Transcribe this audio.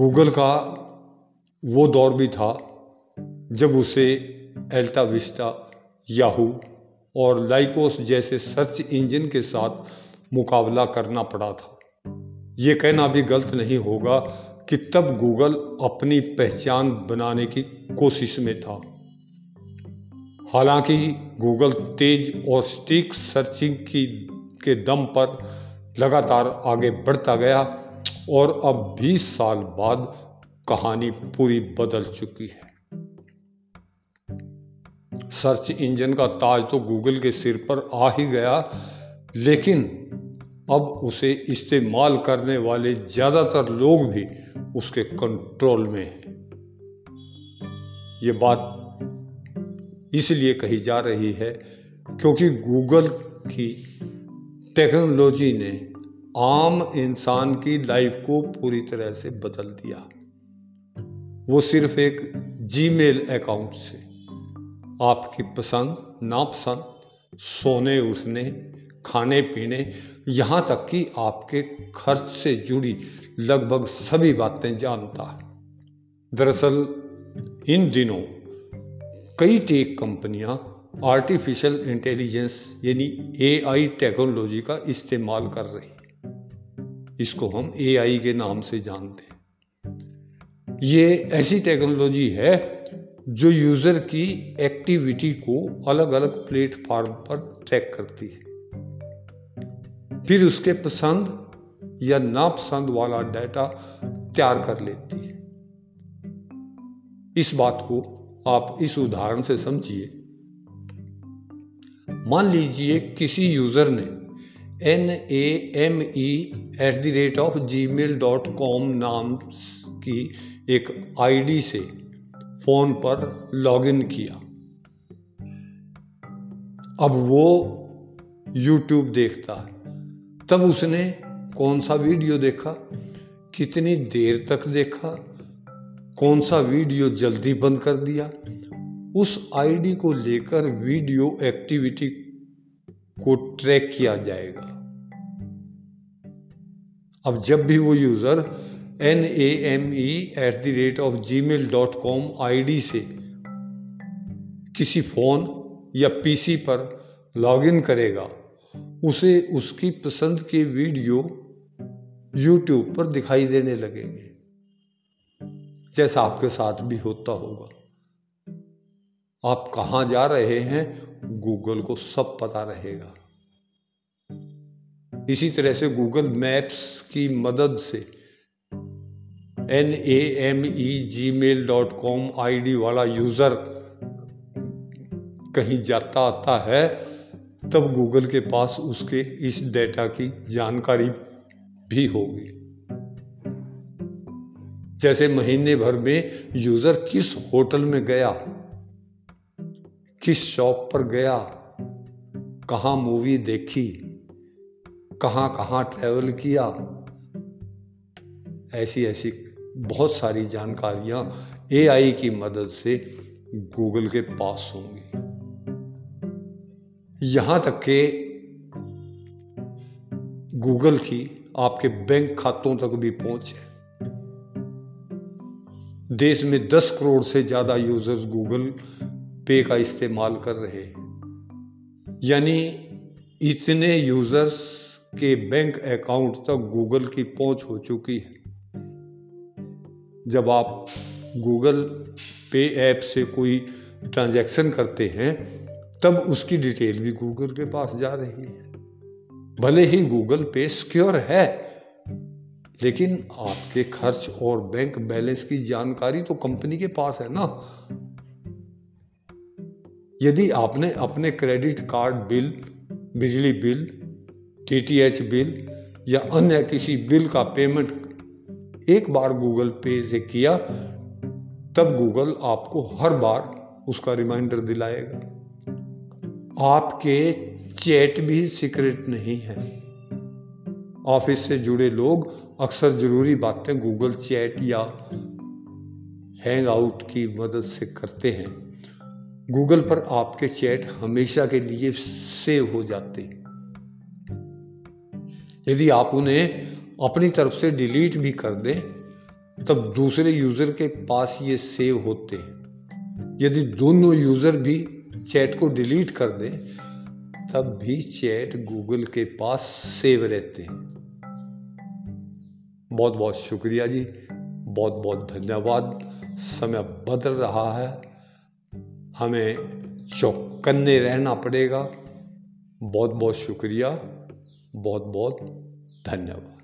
Google का वो दौर भी था जब उसे एल्टा विस्टा, याहू और लाइकोस जैसे सर्च इंजन के साथ मुकाबला करना पड़ा था। ये कहना भी गलत नहीं होगा कि तब गूगल अपनी पहचान बनाने की कोशिश में था। हालाँकि गूगल तेज और स्टिक सर्चिंग की, के दम पर लगातार आगे बढ़ता गया और अब 20 साल बाद कहानी पूरी बदल चुकी है। सर्च इंजन का ताज तो गूगल के सिर पर आ ही गया, लेकिन अब उसे इस्तेमाल करने वाले ज़्यादातर लोग भी उसके कंट्रोल में हैं। ये बात इसलिए कही जा रही है क्योंकि गूगल की टेक्नोलॉजी ने आम इंसान की लाइफ को पूरी तरह से बदल दिया। वो सिर्फ़ एक जीमेल अकाउंट से। आपकी पसंद, नापसंद, सोने, उठने, खाने, पीने, यहाँ तक कि आपके खर्च से जुड़ी लगभग सभी बातें जानता है। दरअसल, इन दिनों कई टेक कंपनियाँ आर्टिफिशियल इंटेलिजेंस यानी एआई टेक्नोलॉजी का इस्तेमाल कर रही इसको हम एआई के नाम से जानते हैं। ये ऐसी टेक्नोलॉजी है जो यूज़र की एक्टिविटी को अलग अलग प्लेटफॉर्म पर ट्रैक करती है। फिर उसके पसंद या नापसंद वाला डाटा तैयार कर लेती है। इस बात को आप इस उदाहरण से समझिए। मान लीजिए किसी यूज़र ने N A M E at the rate of ji mail dot com नाम की एक आईडी से फ़ोन पर लॉगिन किया। अब वो यूट्यूब देखता है। तब उसने कौन सा वीडियो देखा? कितनी देर तक देखा? कौन सा वीडियो जल्दी बंद कर दिया? उस आईडी को लेकर वीडियो एक्टिविटी को ट्रैक किया जाएगा। अब जब भी वो user N A M E at the rate of ji mail dot com I D से किसी फ़ोन या पीसी पर लॉगिन करेगा, उसे उसकी पसंद के वीडियो यूट्यूब पर दिखाई देने लगेंगे, जैसा आपके साथ भी होता होगा। आप कहाँ जा रहे हैं गूगल को सब पता रहेगा। इसी तरह से गूगल मैप्स की मदद से N A M E Gmail dot com I D वाला यूज़र कहीं जाता आता है, तब गूगल के पास उसके इस डेटा की जानकारी भी होगी। जैसे महीने भर में यूज़र किस होटल में गया किस शॉप पर गया, कहाँ मूवी देखी, कहाँ कहाँ ट्रैवल किया, ऐसी ऐसी बहुत सारी जानकारियाँ एआई की मदद से गूगल के पास होंगी। यहाँ तक के गूगल की आपके बैंक खातों तक भी पहुँच। है देश में 10 करोड़ से ज़्यादा यूज़र्स गूगल पे का इस्तेमाल कर रहे हैं। यानी इतने यूज़र्स के बैंक अकाउंट तक गूगल की पहुँच हो चुकी है। जब आप गूगल पे ऐप से कोई ट्रांजैक्शन करते हैं, तब उसकी डिटेल भी गूगल के पास जा रही है। भले ही गूगल पे सिक्योर है, लेकिन आपके खर्च और बैंक बैलेंस की जानकारी तो कंपनी के पास है ना। यदि आपने अपने क्रेडिट कार्ड बिल, बिजली बिल, टीटीएच बिल या अन्य किसी बिल का पेमेंट एक बार गूगल पे से किया, तब गूगल आपको हर बार उसका रिमाइंडर दिलाएगा। आपके चैट भी सीक्रेट नहीं है। ऑफ़िस से जुड़े लोग अक्सर ज़रूरी बातें गूगल चैट या हैंग आउट की मदद से करते हैं। गूगल पर आपके चैट हमेशा के लिए सेव हो जाते यदि आप उन्हें अपनी तरफ़ से डिलीट भी कर दें, तब दूसरे यूज़र के पास ये सेव होते हैं। यदि दोनों यूज़र भी चैट को डिलीट कर दें, तब भी चैट गूगल के पास सेव रहते हैं। बहुत बहुत शुक्रिया जी बहुत बहुत धन्यवाद। समय बदल रहा है। हमें चौकन्ने रहना पड़ेगा। बहुत बहुत शुक्रिया। बहुत बहुत धन्यवाद।